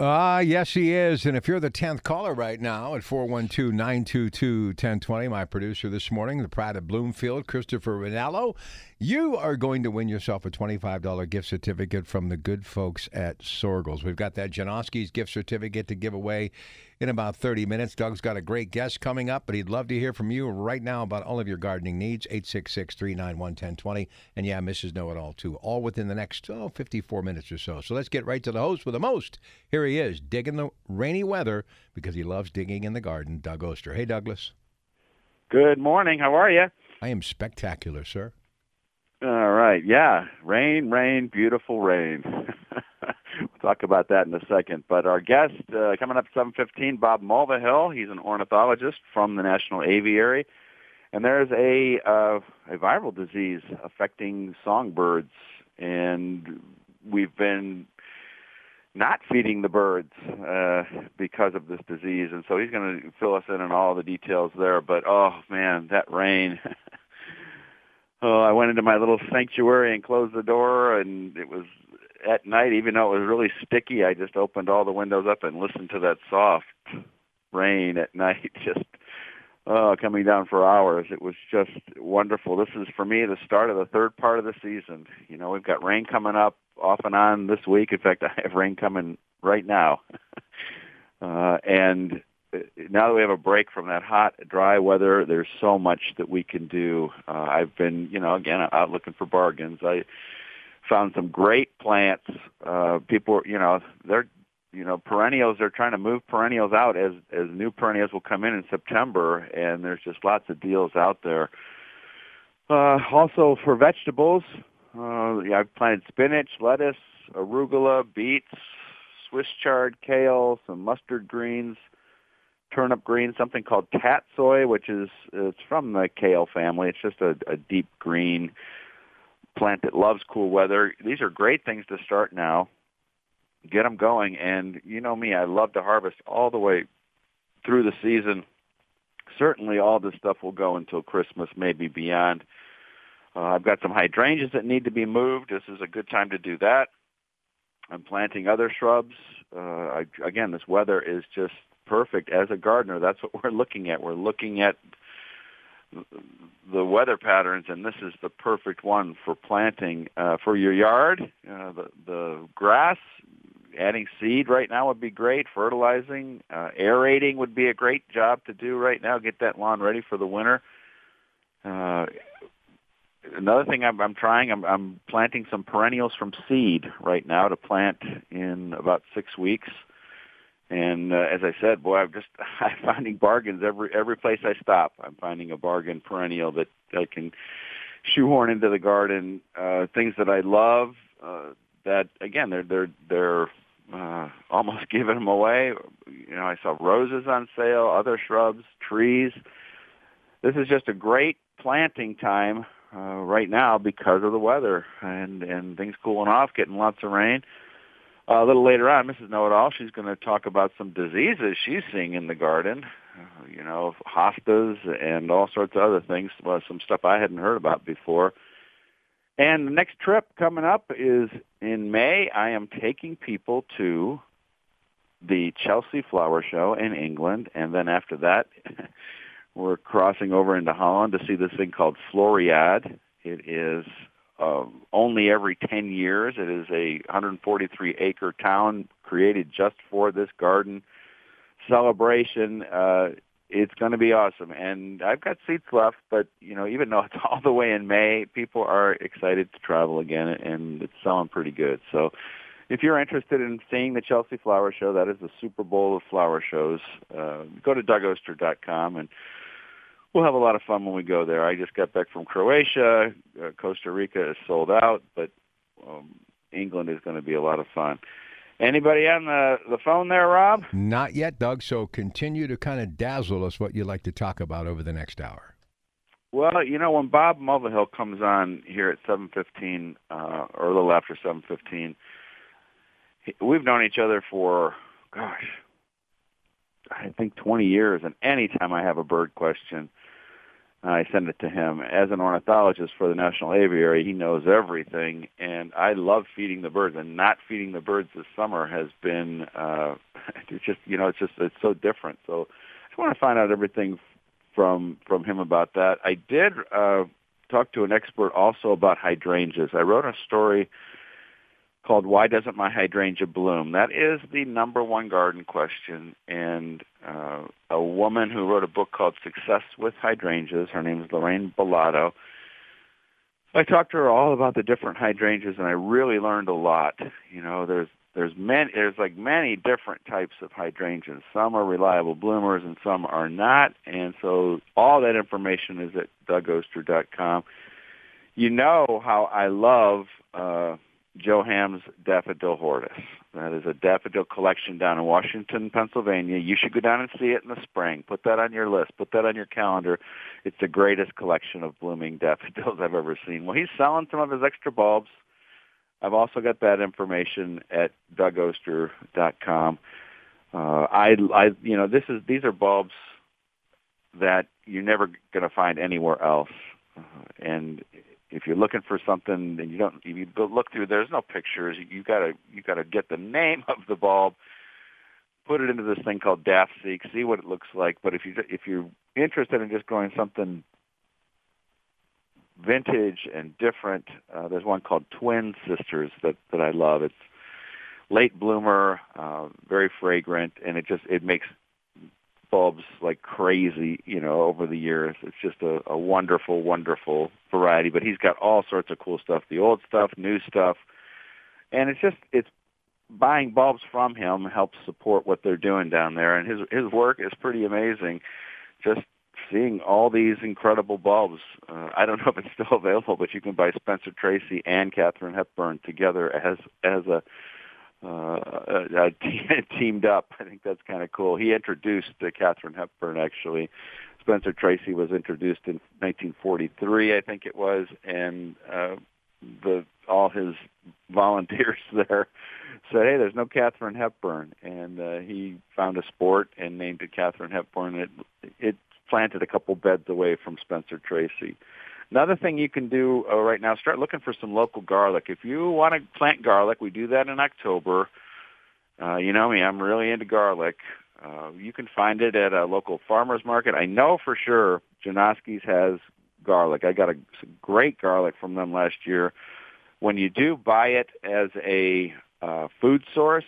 Ah, uh, yes, he is. And if you're the 10th caller right now at 412 922 1020, my producer this morning, the Pride of Bloomfield, Christopher Rinaldo, you are going to win yourself a $25 gift certificate from the good folks at Soergel's. We've got that Janoski's gift certificate to give away in about 30 minutes. Doug's got a great guest coming up, but he'd love to hear from you right now about all of your gardening needs. 866 391 1020. And yeah, Mrs. Know It All, too. All within the next oh, 54 minutes or so. So let's get right to the host with the most. Here he is, digging the rainy weather because he loves digging in the garden, Doug Oster. Hey, Douglas. Good morning. How are you? I am spectacular, sir. All right. Yeah. Rain, rain, beautiful rain. we'll talk about that in a second. But our guest uh, coming up at 7:15, Bob Mulvihill. He's an ornithologist from the National Aviary, and there's a uh, a viral disease affecting songbirds, and we've been not feeding the birds uh, because of this disease, and so he's going to fill us in on all the details there. But oh man, that rain. oh, I went into my little sanctuary and closed the door, and it was at night. Even though it was really sticky, I just opened all the windows up and listened to that soft rain at night, just oh, coming down for hours. It was just wonderful. This is for me the start of the third part of the season. You know, we've got rain coming up off and on this week. In fact, I have rain coming right now. uh, and now that we have a break from that hot, dry weather, there's so much that we can do. Uh, I've been, you know, again out looking for bargains. I found some great plants. Uh, people, you know, they're, you know, perennials. They're trying to move perennials out as as new perennials will come in in September, and there's just lots of deals out there. Uh, also for vegetables, uh, yeah, I've planted spinach, lettuce, arugula, beets, Swiss chard, kale, some mustard greens turnip green, something called tatsoi, which is it's from the kale family. It's just a, a deep green plant that loves cool weather. These are great things to start now. Get them going, and you know me, I love to harvest all the way through the season. Certainly, all this stuff will go until Christmas, maybe beyond. Uh, I've got some hydrangeas that need to be moved. This is a good time to do that. I'm planting other shrubs. Uh, I, again, this weather is just perfect as a gardener. That's what we're looking at. We're looking at the weather patterns, and this is the perfect one for planting uh, for your yard. Uh, the the grass, adding seed right now would be great. Fertilizing, uh, aerating would be a great job to do right now. Get that lawn ready for the winter. Uh, another thing I'm, I'm trying, I'm, I'm planting some perennials from seed right now to plant in about six weeks. And uh, as I said, boy, I'm just I'm finding bargains every every place I stop. I'm finding a bargain perennial that I can shoehorn into the garden. Uh, things that I love. Uh, that again, they're they're they're uh, almost giving them away. You know, I saw roses on sale, other shrubs, trees. This is just a great planting time uh, right now because of the weather and and things cooling off, getting lots of rain. A little later on, Mrs. Know It All, she's going to talk about some diseases she's seeing in the garden. You know, hostas and all sorts of other things. Well, some stuff I hadn't heard about before. And the next trip coming up is in May. I am taking people to the Chelsea Flower Show in England, and then after that, we're crossing over into Holland to see this thing called Floriade. It is uh, only every 10 years. It is a 143 acre town created just for this garden celebration. Uh, it's going to be awesome. And I've got seats left, but you know, even though it's all the way in May, people are excited to travel again, and it's selling pretty good. So, if you're interested in seeing the Chelsea Flower Show, that is the Super Bowl of flower shows. Uh, go to DougOster.com and we'll have a lot of fun when we go there. I just got back from Croatia. Uh, Costa Rica is sold out, but um, England is going to be a lot of fun. Anybody on the, the phone there, Rob? Not yet, Doug. So continue to kind of dazzle us what you'd like to talk about over the next hour. Well, you know, when Bob Mulvihill comes on here at 7.15, uh, or a little after 7.15, we've known each other for, gosh, I think 20 years, and anytime I have a bird question, I send it to him. As an ornithologist for the National Aviary, he knows everything, and I love feeding the birds. And not feeding the birds this summer has been uh, it's just you know it's just it's so different. So I just want to find out everything from from him about that. I did uh, talk to an expert also about hydrangeas. I wrote a story called "Why Doesn't My Hydrangea Bloom?" That is the number one garden question, and uh, a woman who wrote a book called Success with Hydrangeas. Her name is Lorraine Ballato. I talked to her all about the different hydrangeas, and I really learned a lot. You know, there's there's many there's like many different types of hydrangeas. Some are reliable bloomers, and some are not. And so all that information is at DougOster.com. You know how I love. Uh, Joe Ham's Daffodil Hortus. That is a daffodil collection down in Washington, Pennsylvania. You should go down and see it in the spring. Put that on your list. Put that on your calendar. It's the greatest collection of blooming daffodils I've ever seen. Well, he's selling some of his extra bulbs. I've also got that information at DougOster.com. Uh, I, I, you know, this is these are bulbs that you're never going to find anywhere else, uh, and if you're looking for something and you don't if you look through there's no pictures. You gotta you gotta get the name of the bulb put it into this thing called DaffSeek see what it looks like. But if you if you're interested in just growing something vintage and different uh, there's one called twin sisters that that i love. It's late bloomer uh, very fragrant and it just it makes bulbs like crazy, you know, over the years. It's just a, a wonderful, wonderful variety. But he's got all sorts of cool stuff, the old stuff, new stuff. And it's just it's buying bulbs from him helps support what they're doing down there and his his work is pretty amazing. Just seeing all these incredible bulbs. Uh, I don't know if it's still available, but you can buy Spencer Tracy and Katharine Hepburn together as as a uh, uh, teamed up. I think that's kind of cool. He introduced uh, Katharine Hepburn actually. Spencer Tracy was introduced in 1943, I think it was, and uh, the all his volunteers there said, "Hey, there's no Katharine Hepburn," and uh, he found a sport and named it Katharine Hepburn. It it planted a couple beds away from Spencer Tracy. Another thing you can do uh, right now, start looking for some local garlic. If you want to plant garlic, we do that in October. Uh, you know me, I'm really into garlic. Uh, you can find it at a local farmer's market. I know for sure Janoski's has garlic. I got a great garlic from them last year. When you do buy it as a uh, food source,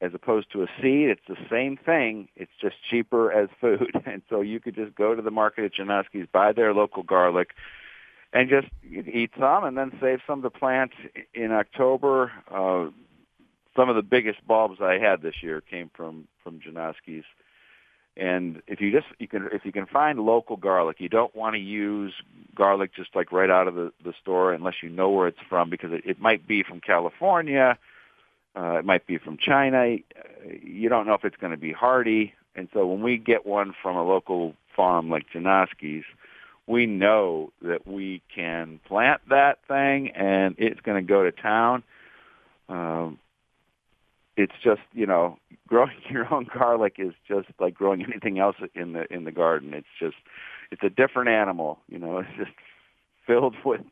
as opposed to a seed. It's the same thing. It's just cheaper as food. And so you could just go to the market at Janoski's, buy their local garlic, and just eat some and then save some to plant in October. Uh, some of the biggest bulbs I had this year came from from Janoski's. And if you just you can if you can find local garlic, you don't want to use garlic just like right out of the, the store unless you know where it's from because it, it might be from California it might be from China. You don't know if it's going to be hardy. And so when we get one from a local farm like Janoski's, we know that we can plant that thing and it's going to go to town. Um, it's just you know growing your own garlic is just like growing anything else in the in the garden. It's just it's a different animal. You know, it's just filled with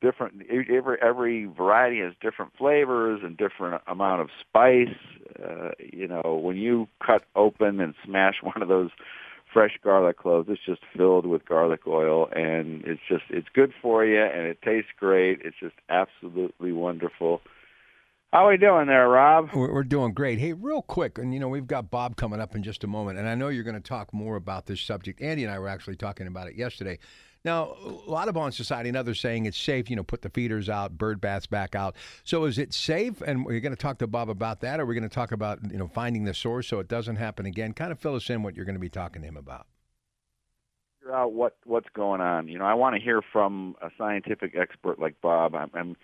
different every every variety has different flavors and different amount of spice uh, you know when you cut open and smash one of those fresh garlic cloves it's just filled with garlic oil and it's just it's good for you and it tastes great it's just absolutely wonderful how are we doing there, Rob? We're, doing great. Hey, real quick, and you know we've got Bob coming up in just a moment, and I know you're going to talk more about this subject. Andy and I were actually talking about it yesterday. Now, a lot of Audubon Society and others saying it's safe, you know, put the feeders out, bird baths back out. So is it safe? And we're going to talk to Bob about that, or we're going to talk about, you know, finding the source so it doesn't happen again. Kind of fill us in what you're going to be talking to him about. Figure out what what's going on. You know, I want to hear from a scientific expert like Bob. I'm, I'm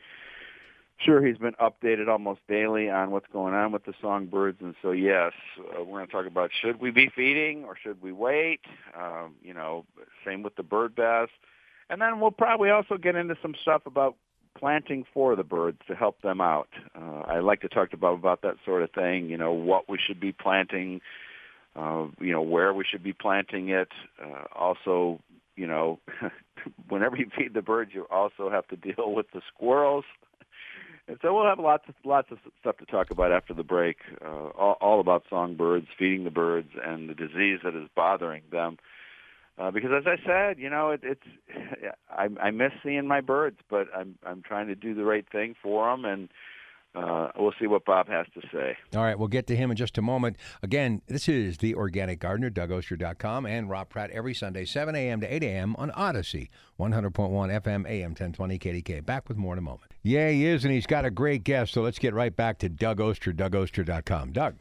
sure he's been updated almost daily on what's going on with the songbirds. And so, yes, uh, we're going to talk about should we be feeding or should we wait? Um, you know, same with the bird baths. And then we'll probably also get into some stuff about planting for the birds to help them out. Uh, I like to talk to Bob about that sort of thing. You know, what we should be planting. Uh, you know where we should be planting it. Uh, also, you know, whenever you feed the birds, you also have to deal with the squirrels. And so we'll have lots of lots of stuff to talk about after the break, uh, all, all about songbirds, feeding the birds, and the disease that is bothering them. Uh, because as I said, you know, it, it's I, I miss seeing my birds, but I'm I'm trying to do the right thing for them, and uh, we'll see what Bob has to say. All right, we'll get to him in just a moment. Again, this is The Organic Gardener, DougOster.com, and Rob Pratt every Sunday, 7 a.m. to 8 a.m. on Odyssey, 100.1 FM, AM 1020 KDK. Back with more in a moment. Yeah, he is, and he's got a great guest, so let's get right back to Doug Oster, DougOster.com. Doug.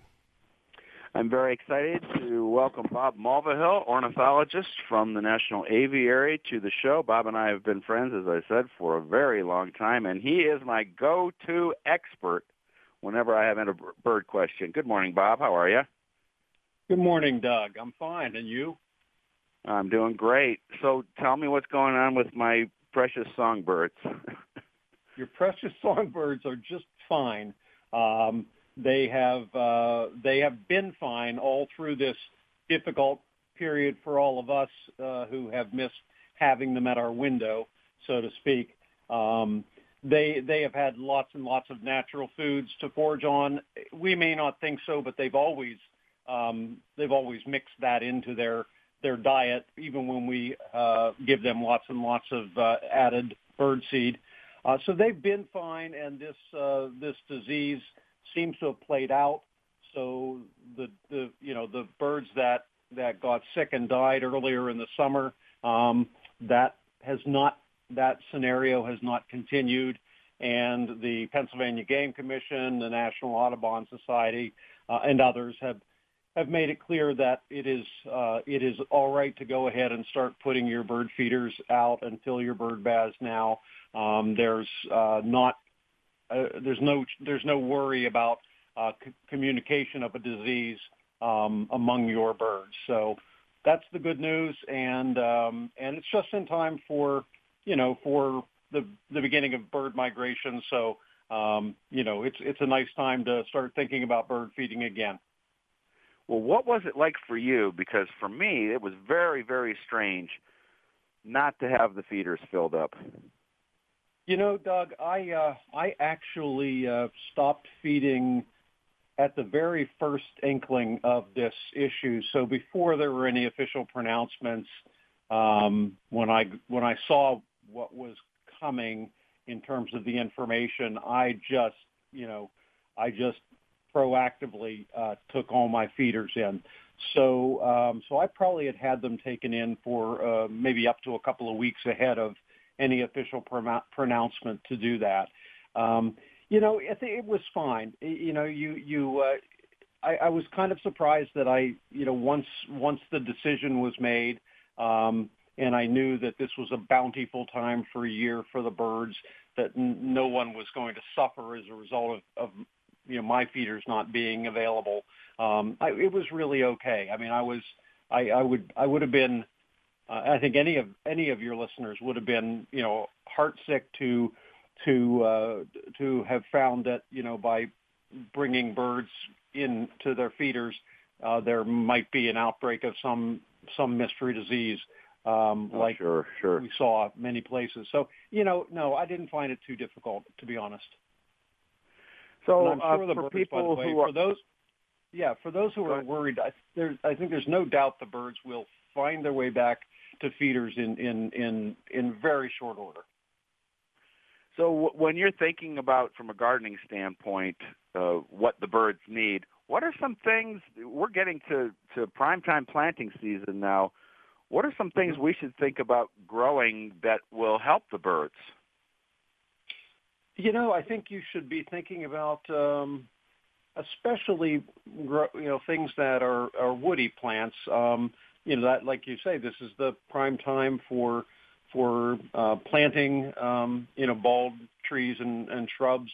I'm very excited to welcome Bob Mulvihill, ornithologist from the National Aviary, to the show. Bob and I have been friends, as I said, for a very long time, and he is my go-to expert whenever I have a bird question. Good morning, Bob. How are you? Good morning, Doug. I'm fine, and you? I'm doing great. So tell me what's going on with my precious songbirds. Your precious songbirds are just fine. Um, they have uh, they have been fine all through this difficult period for all of us uh, who have missed having them at our window, so to speak. Um, they they have had lots and lots of natural foods to forage on. We may not think so, but they've always um, they've always mixed that into their their diet, even when we uh, give them lots and lots of uh, added bird seed. Uh, so they've been fine, and this uh, this disease seems to have played out. So the the you know the birds that that got sick and died earlier in the summer, um, that has not that scenario has not continued, and the Pennsylvania Game Commission, the National Audubon Society, uh, and others have have made it clear that it is uh, it is all right to go ahead and start putting your bird feeders out and fill your bird baths now. Um, there's uh, not uh, there's no there's no worry about uh, c- communication of a disease um, among your birds. So that's the good news, and um, and it's just in time for you know for the the beginning of bird migration. So um, you know it's it's a nice time to start thinking about bird feeding again. Well, what was it like for you? Because for me, it was very, very strange not to have the feeders filled up. You know, Doug, I uh, I actually uh, stopped feeding at the very first inkling of this issue. So before there were any official pronouncements, um, when I when I saw what was coming in terms of the information, I just you know I just proactively uh, took all my feeders in. So um, so I probably had had them taken in for uh, maybe up to a couple of weeks ahead of any official pronouncement to do that. Um, you know, it, it was fine. You know, you you. Uh, I, I was kind of surprised that I, you know, once once the decision was made, um, and I knew that this was a bountiful time for a year for the birds, that n- no one was going to suffer as a result of, of you know my feeders not being available. Um, I, it was really okay. I mean, I was I, I would I would have been uh, I think any of any of your listeners would have been, you know, heartsick to to uh, to have found that, you know, by bringing birds into their feeders, uh, there might be an outbreak of some some mystery disease, um, Oh, like sure, sure. we saw many places. So you know, no, I didn't find it too difficult to be honest. So and I'm sure uh, the for birds, people by the way, who are for those, yeah, for those who are ahead. worried, I, there's, I think there's no doubt the birds will find their way back to feeders in in in in very short order. So w- when you're thinking about, from a gardening standpoint, uh, what the birds need, what are some things we're getting to to prime time planting season now? What are some things we should think about growing that will help the birds? You know, I think you should be thinking about, um, especially you know things that are, are woody plants. Um, you know that, like you say, this is the prime time for for uh, planting. Um, you know, bald trees and, and shrubs.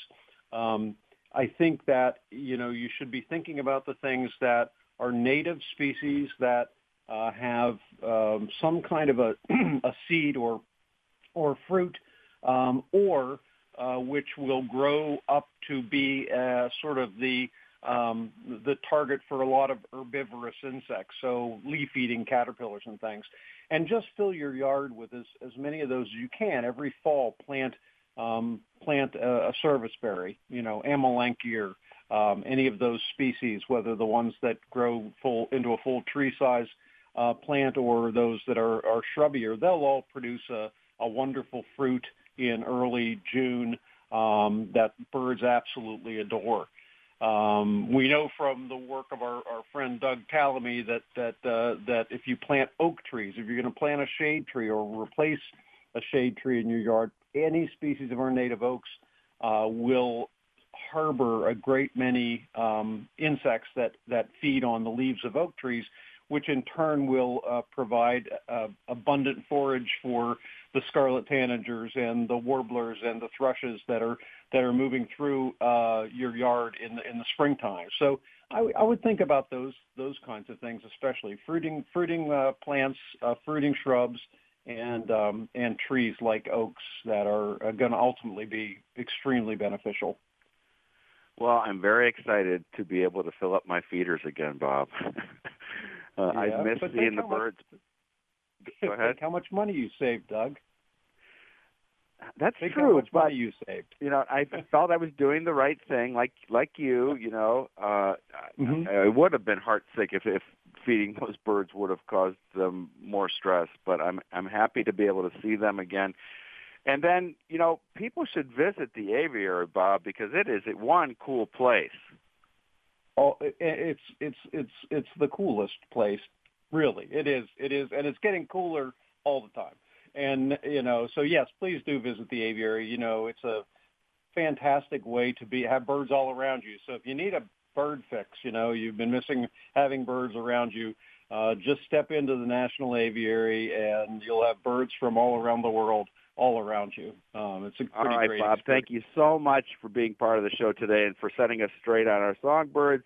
Um, I think that you know you should be thinking about the things that are native species that uh, have um, some kind of a, a seed or or fruit, um, or which will grow up to be uh, sort of the um, the target for a lot of herbivorous insects, so leaf-eating caterpillars and things. And just fill your yard with as, as many of those as you can. Every fall, plant um, plant a, a service berry, you know, amelanchier, um, any of those species, whether the ones that grow full into a full tree size uh, plant or those that are, are shrubbier, they'll all produce a, a wonderful fruit in early June um, that birds absolutely adore. Um, we know from the work of our, our friend Doug Tallamy that that uh, that if you plant oak trees, if you're going to plant a shade tree or replace a shade tree in your yard, any species of our native oaks uh, will harbor a great many um, insects that that feed on the leaves of oak trees, which in turn will uh, provide uh, abundant forage for the scarlet tanagers and the warblers and the thrushes that are that are moving through uh, your yard in the, in the springtime. So I, w- I would think about those those kinds of things, especially fruiting fruiting uh, plants, uh, fruiting shrubs, and um, and trees like oaks that are, are going to ultimately be extremely beneficial. Well, I'm very excited to be able to fill up my feeders again, Bob. uh, Yeah, I miss seeing the birds. Go ahead. How much money you saved, Doug? That's Think how true, much but money you saved. you know, I felt I was doing the right thing, like like you. You know, uh, Mhm. I, I would have been heartsick if if feeding those birds would have caused them more stress. But I'm I'm happy to be able to see them again. And then, you know, people should visit the aviary, Bob, because it is one cool place. Oh, it's it's it's it's the coolest place, really. It is it is, and it's getting cooler all the time. And you know, so yes, please do visit the aviary. You know, it's a fantastic way to be have birds all around you. So if you need a bird fix, you know, you've been missing having birds around you. Uh, just step into the National Aviary, and you'll have birds from all around the world all around you. Um, it's a pretty All right, great Bob. experience. Thank you so much for being part of the show today and for setting us straight on our songbirds.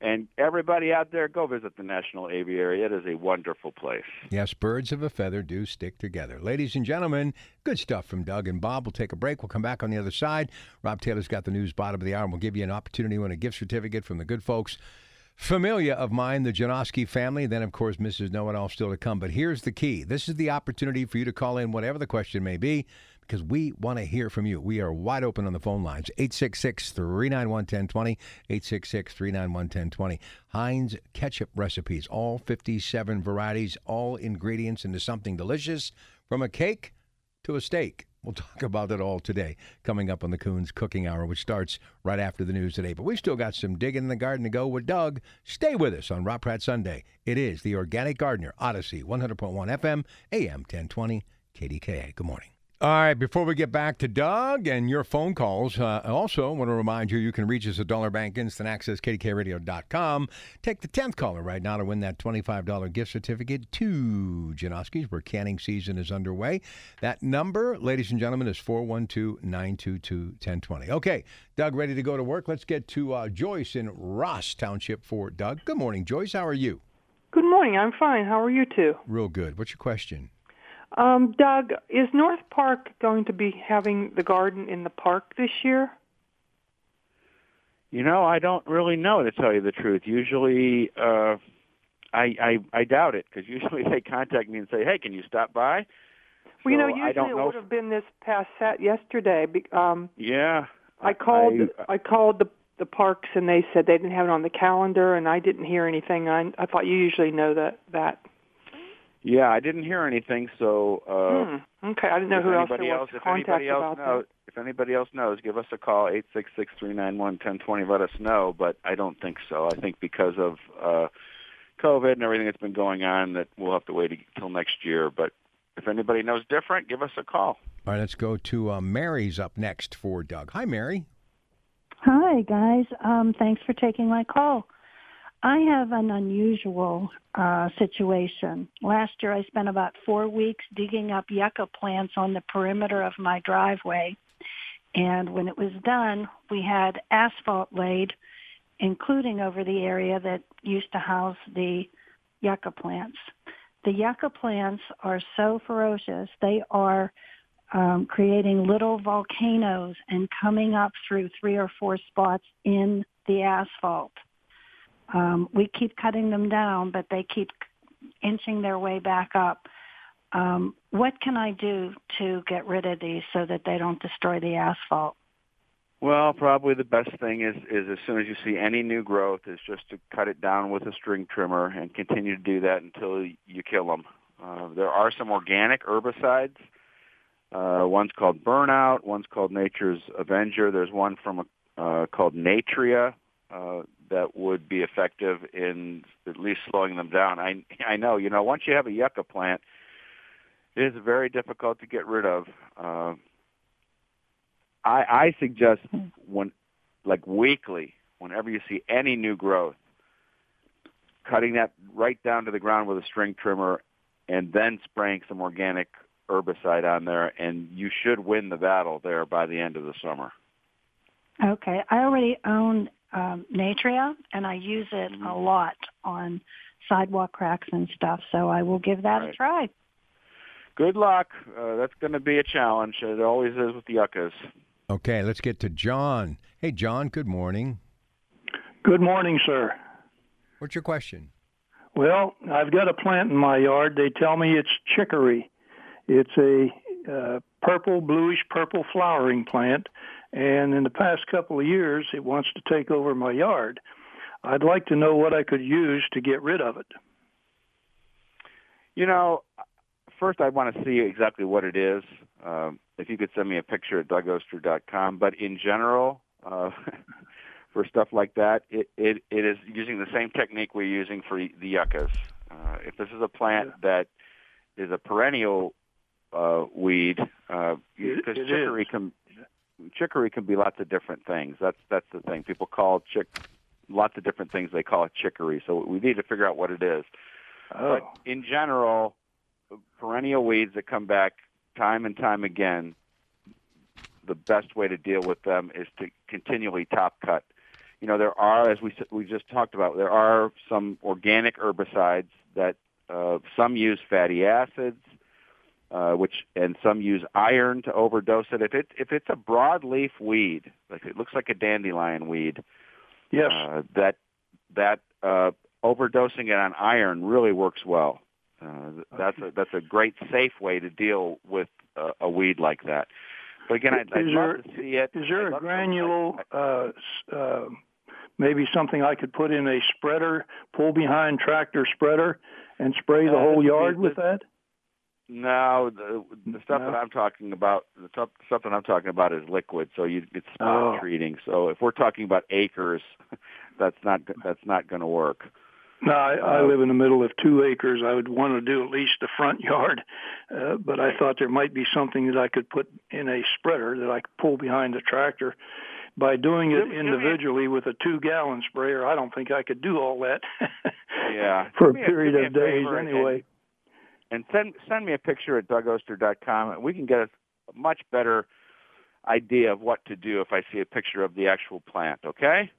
And everybody out there, go visit the National Aviary. It is a wonderful place. Yes, birds of a feather do stick together. Ladies and gentlemen, good stuff from Doug and Bob. We'll take a break. We'll come back on the other side. Rob Taylor's got the news bottom of the hour, and we'll give you an opportunity to win a gift certificate from the good folks. Familia of mine, the Janoski family. Then, of course, Mrs. Know It All still to come. But here's the key this is the opportunity for you to call in, whatever the question may be, because we want to hear from you. We are wide open on the phone lines 866 391 1020. 866 391 1020. Heinz ketchup recipes, all 57 varieties, all ingredients into something delicious from a cake to a steak. We'll talk about it all today, coming up on the Coons Cooking Hour, which starts right after the news today. But we've still got some digging in the garden to go with Doug. Stay with us on Rob Pratt Sunday. It is the Organic Gardener, Odyssey, 100.1 FM, AM 1020, KDKA. Good morning. All right, before we get back to Doug and your phone calls, uh, I also want to remind you you can reach us at Dollar Bank Instant Access, KDKARadio.com. Take the 10th caller right now to win that $25 gift certificate to Janoski's, where canning season is underway. That number, ladies and gentlemen, is 412 922 1020. Okay, Doug, ready to go to work? Let's get to uh, Joyce in Ross Township for Doug. Good morning, Joyce. How are you? Good morning. I'm fine. How are you two? Real good. What's your question? Um, Doug, is North Park going to be having the garden in the park this year? You know, I don't really know to tell you the truth. Usually, uh, I, I I doubt it because usually they contact me and say, "Hey, can you stop by?" Well, you know, So usually I don't it know would have been this past sat yesterday. Um, Yeah, I called. I, I, called the the parks, and they said they didn't have it on the calendar, and I didn't hear anything. I I thought you usually know that that. Yeah, I didn't hear anything. So uh, hmm. Okay, I didn't know if who else anybody there was else, to if contact anybody else about knows, if anybody else knows, give us a call eight six six three nine one ten twenty. Let us know. But I don't think so. I think because of uh, COVID and everything that's been going on, that we'll have to wait until next year. But if anybody knows different, give us a call. All right, let's go to uh, Mary's up next for Doug. Hi, Mary. Hi, guys. Um, thanks for taking my call. I have an unusual uh, situation. Last year, I spent about four weeks digging up yucca plants on the perimeter of my driveway. And when it was done, we had asphalt laid, including over the area that used to house the yucca plants. The yucca plants are so ferocious. They are um, creating little volcanoes and coming up through three or four spots in the asphalt. Um, we keep cutting them down, but they keep inching their way back up. Um, what can I do to get rid of these so that they don't destroy the asphalt? Well, probably the best thing is is as soon as you see any new growth is just to cut it down with a string trimmer and continue to do that until you kill them. Uh, there are some organic herbicides. Uh, one's called Burnout. One's called Nature's Avenger. There's one from a, uh, called Natria uh, that would be effective in at least slowing them down. I I know. You know, once you have a yucca plant, it is very difficult to get rid of. Uh, I, I suggest when, like weekly, whenever you see any new growth, cutting that right down to the ground with a string trimmer, and then spraying some organic herbicide on there, and you should win the battle there by the end of the summer. Okay, I already own um, Natria, and I use it a lot on sidewalk cracks and stuff. So I will give that a try. Good luck. Uh, that's going to be a challenge. It always is with the yuccas. Okay, let's get to John. Hey, John, good morning. Good morning, sir. What's your question? Well, I've got a plant in my yard. They tell me it's chicory. It's a uh, purple, bluish purple flowering plant, and in the past couple of years, it wants to take over my yard. I'd like to know what I could use to get rid of it. You know, first I want to see exactly what it is. Um, if you could send me a picture at dougoster.com. But in general, uh, for stuff like that, it, it, it is using the same technique we're using for the yuccas. Uh, if this is a plant that is a perennial uh, weed, uh, because chicory is. can chicory can be lots of different things. That's that's the thing. People call chick lots of different things. They call it chicory. So we need to figure out what it is. Oh, But in general, perennial weeds that come back time and time again, the best way to deal with them is to continually top cut. You know, there are, as we we just talked about, there are some organic herbicides that uh, some use fatty acids, uh, which and some use iron to overdose it. If it if it's a broadleaf weed, like it looks like a dandelion weed, yes. uh, that that uh, overdosing it on iron really works well. Uh, that's a that's a great safe way to deal with uh, a weed like that. But again, I'd, I'd Is love there- to see it. Is there I'd a granule, uh, uh, maybe something I could put in a spreader, pull behind tractor spreader, and spray the Uh, whole yard with that? No, the, the stuff No? that I'm talking about, the stuff, stuff that I'm talking about is liquid. So you it's spot Oh. treating. So if we're talking about acres, that's not that's not going to work. No, I, I Uh, live in the middle of two acres. I would want to do at least the front yard, uh, but I thought there might be something that I could put in a spreader that I could pull behind the tractor. By doing it Give me- give me a- individually with a two-gallon sprayer, I don't think I could do all that. Yeah. for a me a- period of days favor anyway. And send send me a picture at dougoster.com and we can get a much better idea of what to do if I see a picture of the actual plant, okay?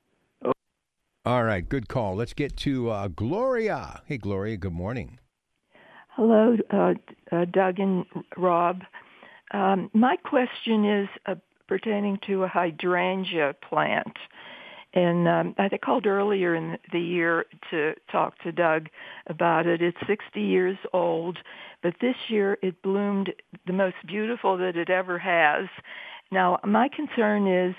All right, good call. Let's get to uh, Gloria. Hey, Gloria, good morning. Hello, uh, uh, Doug and Rob. Um, my question is uh, pertaining to a hydrangea plant. And um, I called earlier in the year to talk to Doug about it. It's 60 years old, but this year it bloomed the most beautiful that it ever has. Now, my concern is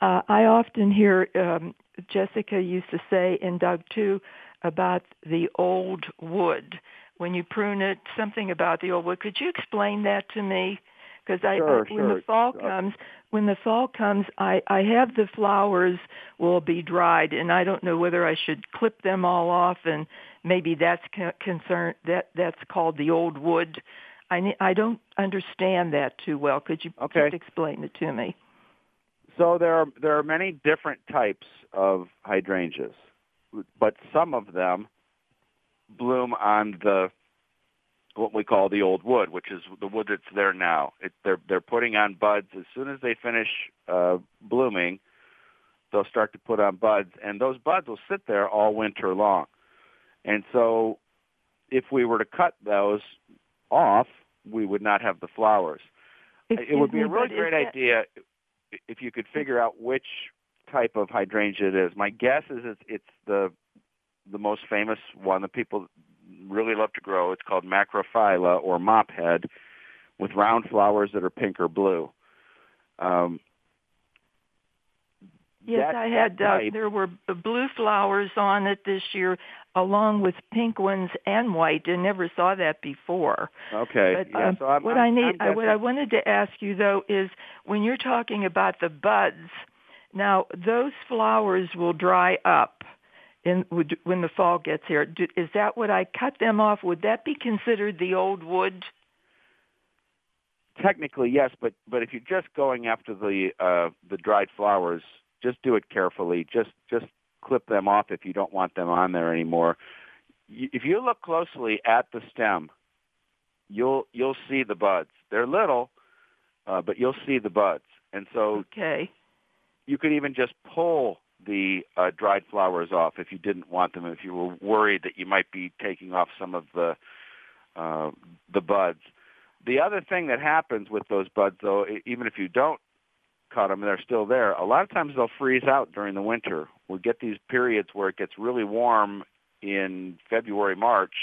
uh, I often hear um, Jessica used to say, and Doug too, about the old wood. When you prune it, something about the old wood. Could you explain that to me? Because I, Sure, I, when sure. the fall comes, when the fall comes, I, I have the flowers will be dried, and I don't know whether I should clip them all off, and maybe that's co- concern that that's called the old wood. I I don't understand that too well. Could you Okay. explain it to me? So there are there are many different types of hydrangeas, but some of them bloom on the what we call the old wood, which is the wood that's there now. It, they're they're putting on buds as soon as they finish uh, blooming. They'll start to put on buds, and those buds will sit there all winter long. And so, if we were to cut those off, we would not have the flowers. it would be me, a really great that- idea if you could figure out which type of hydrangea it is. My guess is it's, it's the the most famous one that people really love to grow. It's called macrophylla or mophead, with round flowers that are pink or blue. Um, Yes, that- I had. Uh, there were b- blue flowers on it this year, along with pink ones and white. I never saw that before. okay, But yeah. um, so I'm, what I'm, I need, I'm what I wanted to ask you though is when you're talking about the buds. Now, those flowers will dry up in would- when the fall gets here. Do, is that what I cut them off? Would that be considered the old wood? Technically, yes, but but if you're just going after the uh, the dried flowers, just do it carefully. Just just clip them off if you don't want them on there anymore. If you look closely at the stem, you'll you'll see the buds. They're little, uh, but you'll see the buds. And so Okay. you could even just pull the uh, dried flowers off if you didn't want them. If you were worried that you might be taking off some of the uh, the buds. The other thing that happens with those buds, though, even if you don't cut them, they're still there. A lot of times they'll freeze out during the winter. We get these periods where it gets really warm in February, March,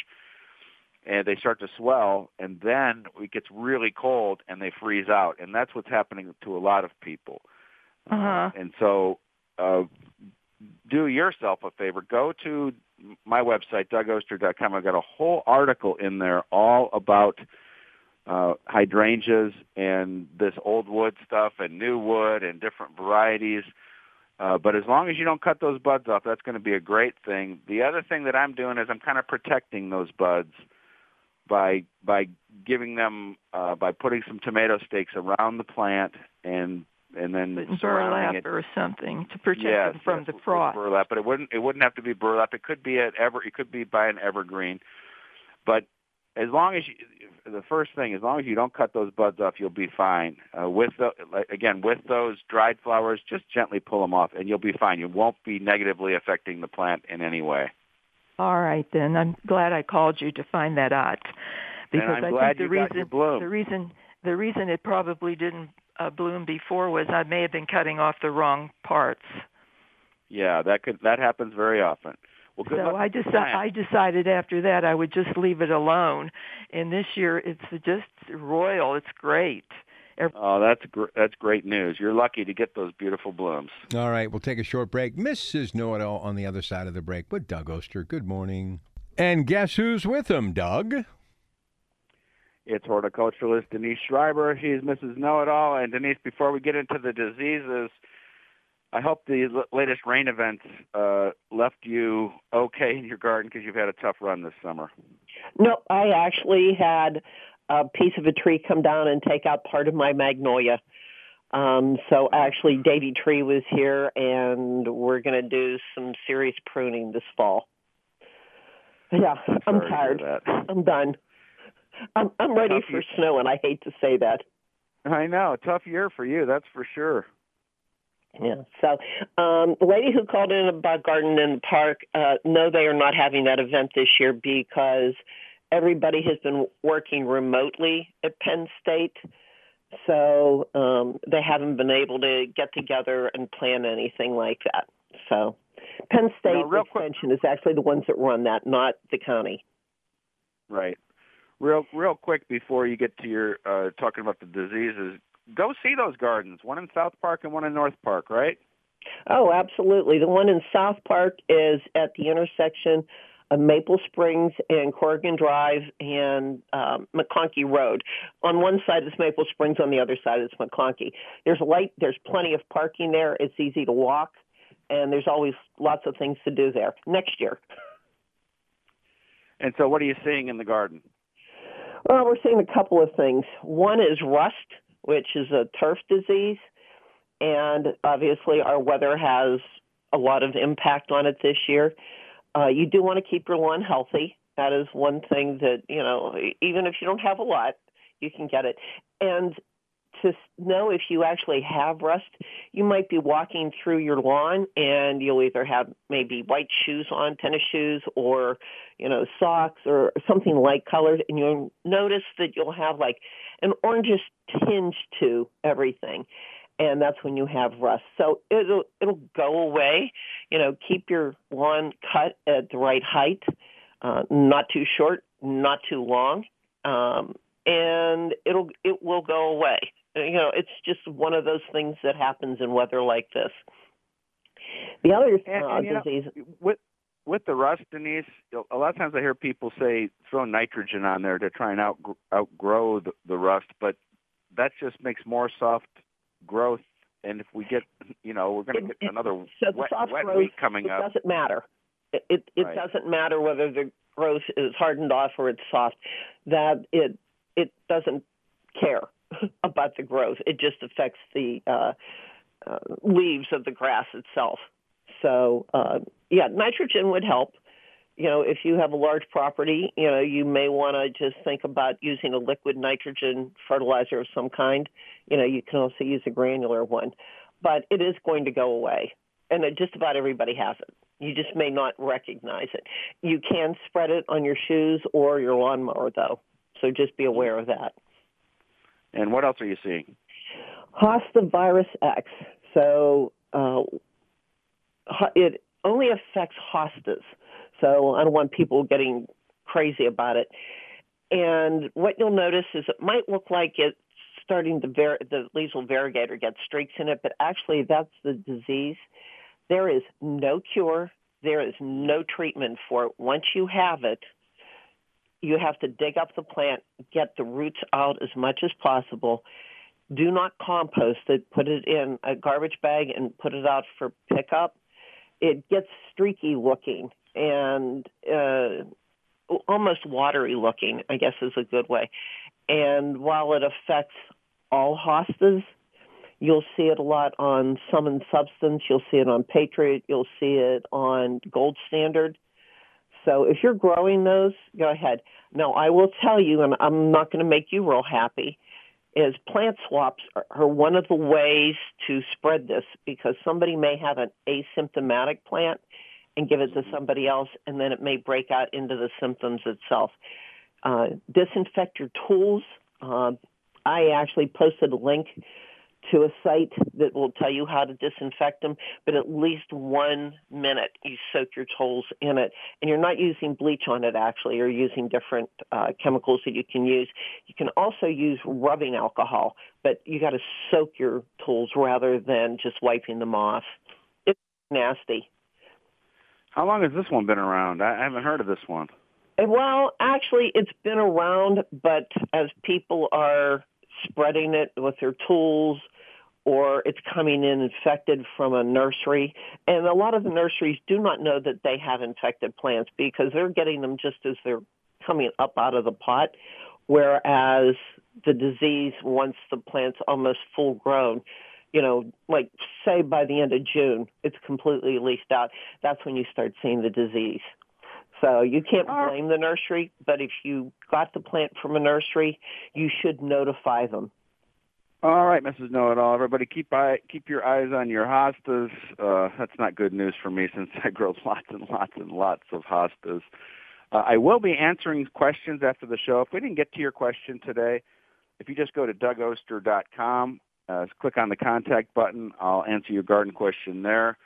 and they start to swell, and then it gets really cold and they freeze out, and that's what's happening to a lot of people. Uh-huh. And so, uh, do yourself a favor. Go to my website, dougoster.com. I've got a whole article in there all about uh, hydrangeas and this old wood stuff and new wood and different varieties. Uh, but as long as you don't cut those buds off, that's going to be a great thing. The other thing that I'm doing is I'm kind of protecting those buds by by giving them uh, by putting some tomato stakes around the plant and and then burlap it or something to protect yes, them from yes, the frost. Burlap, but it wouldn't it wouldn't have to be burlap. It could be an ever it could be by an evergreen. But as long as you, the first thing, as long as you don't cut those buds off, you'll be fine. Uh, with the, again with those dried flowers, just gently pull them off, and you'll be fine. You won't be negatively affecting the plant in any way. All right, then. I'm glad I called you to find that out. Because I'm I glad think the you reason got your bloom. the reason the reason it probably didn't uh, bloom before was I may have been cutting off the wrong parts. Yeah, that could that happens very often. Well, good so luck I deci- I decided after that I would just leave it alone. And this year it's just royal. It's great. Oh, that's gr- that's great news. You're lucky to get those beautiful blooms. All right, we'll take a short break. Mrs. Know It All on the other side of the break with Doug Oster. Good morning. And guess who's with him, Doug? It's horticulturalist Denise Schreiber. She's Mrs. Know It All. And Denise, before we get into the diseases, I hope the l- latest rain events uh, left you okay in your garden because you've had a tough run this summer. No, I actually had a piece of a tree come down and take out part of my magnolia. Um, so actually, Davey Tree was here, and we're going to do some serious pruning this fall. Yeah, I'm to tired. I'm done. I'm I'm ready Tough for year. snow, and I hate to say that. I know, tough year for you, that's for sure. Yeah. So, um, the lady who called in about garden in the park, uh, no, they are not having that event this year because everybody has been working remotely at Penn State. So um, they haven't been able to get together and plan anything like that. So Penn State Now, real quick- Extension is actually the ones that run that, not the county. Right. Real real quick before you get to your uh, talking about the diseases, go see those gardens. One in South Park and one in North Park, right? Oh, absolutely. The one in South Park is at the intersection of Maple Springs and Corrigan Drive and um, McConkey Road. On one side is Maple Springs, on the other side is McConkey. There's light. There's plenty of parking there. It's easy to walk, and there's always lots of things to do there. Next year. And so, what are you seeing in the garden? Well, we're seeing a couple of things. One is rust, which is a turf disease, and obviously our weather has a lot of impact on it this year. Uh, you do want to keep your lawn healthy. That is one thing that, you know, even if you don't have a lot, you can get it. And to know if you actually have rust, you might be walking through your lawn and you'll either have maybe white shoes on, tennis shoes, or, you know, socks or something light colored, and you'll notice that you'll have like an orangish tinge to everything. And that's when you have rust. So it'll it'll go away. You know, keep your lawn cut at the right height, uh, not too short, not too long, um, and it'll it will go away. You know, it's just one of those things that happens in weather like this. The other And, uh, and, you know, with with the rust, Denise, a lot of times I hear people say throw nitrogen on there to try and out, outgrow the, the rust, but that just makes more soft growth. And if we get, you know, we're going to get another so wet, soft wet growth, week coming it up. It doesn't matter. It it, it Right. doesn't matter whether the growth is hardened off or it's soft. That it it doesn't care about the growth. It just affects the uh, uh, leaves of the grass itself. So uh, yeah, nitrogen would help. You know, if you have a large property, you know, you may want to just think about using a liquid nitrogen fertilizer of some kind. You know, you can also use a granular one, but it is going to go away, and it, just about everybody has it. You just may not recognize it. You can spread it on your shoes or your lawnmower, though. So just be aware of that. And what else are you seeing? Hosta virus X. So uh, it only affects hostas. So I don't want people getting crazy about it. And what you'll notice is it might look like it's starting to var- the leaves will variegate or get streaks in it, but actually that's the disease. There is no cure. There is no treatment for it. Once you have it, you have to dig up the plant, get the roots out as much as possible. Do not compost it. Put it in a garbage bag and put it out for pickup. It gets streaky looking and uh, almost watery looking, I guess is a good way. And while it affects all hostas, you'll see it a lot on Sum and Substance. You'll see it on Patriot. You'll see it on Gold Standard. So if you're growing those, go ahead. Now, I will tell you, and I'm not going to make you real happy, is plant swaps are, are one of the ways to spread this because somebody may have an asymptomatic plant and give it to somebody else, and then it may break out into the symptoms itself. Uh, disinfect your tools. Uh, I actually posted a link to a site that will tell you how to disinfect them, but at least one minute you soak your tools in it. And you're not using bleach on it actually, you're using different uh, chemicals that you can use. You can also use rubbing alcohol, but you got to soak your tools rather than just wiping them off. It's nasty. How long has this one been around? I I haven't heard of this one. Well, actually, it's been around, but as people are spreading it with their tools or it's coming in infected from a nursery, and a lot of the nurseries do not know that they have infected plants because they're getting them just as they're coming up out of the pot, whereas the disease, once the plant's almost full grown, you know, like say by the end of June, it's completely leased out. That's when you start seeing the disease. So you can't blame the nursery, but if you got the plant from a nursery, you should notify them. All right, Mrs. Know It All. Everybody, keep eye, keep your eyes on your hostas. Uh, that's not good news for me since I grow lots and lots and lots of hostas. Uh, I will be answering questions after the show. If we didn't get to your question today, if you just go to dougoster.com, uh, click on the contact button, I'll answer your garden question there.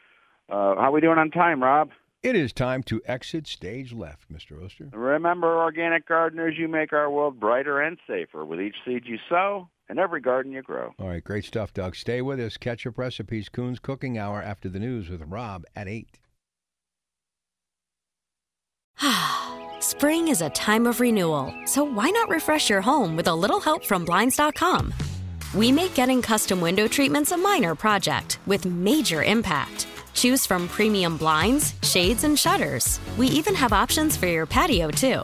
Uh, how are we doing on time, Rob? It is time to exit stage left, Mr. Oster. Remember, organic gardeners, you make our world brighter and safer with each seed you sow and every garden you grow. All right, great stuff, Doug. Stay with us. Ketchup Recipes, Coons Cooking Hour after the news with Rob at 8. Spring is a time of renewal, so why not refresh your home with a little help from Blinds.com? We make getting custom window treatments a minor project with major impact. Choose from premium blinds, shades, and shutters. We even have options for your patio, too.